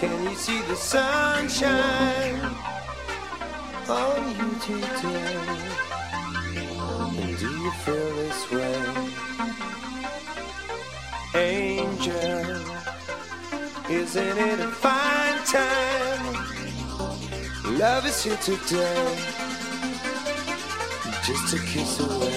Can you see the sunshine on you today? And do you feel this way? Angel, isn't it a fine time? Love is here today, just a kiss away.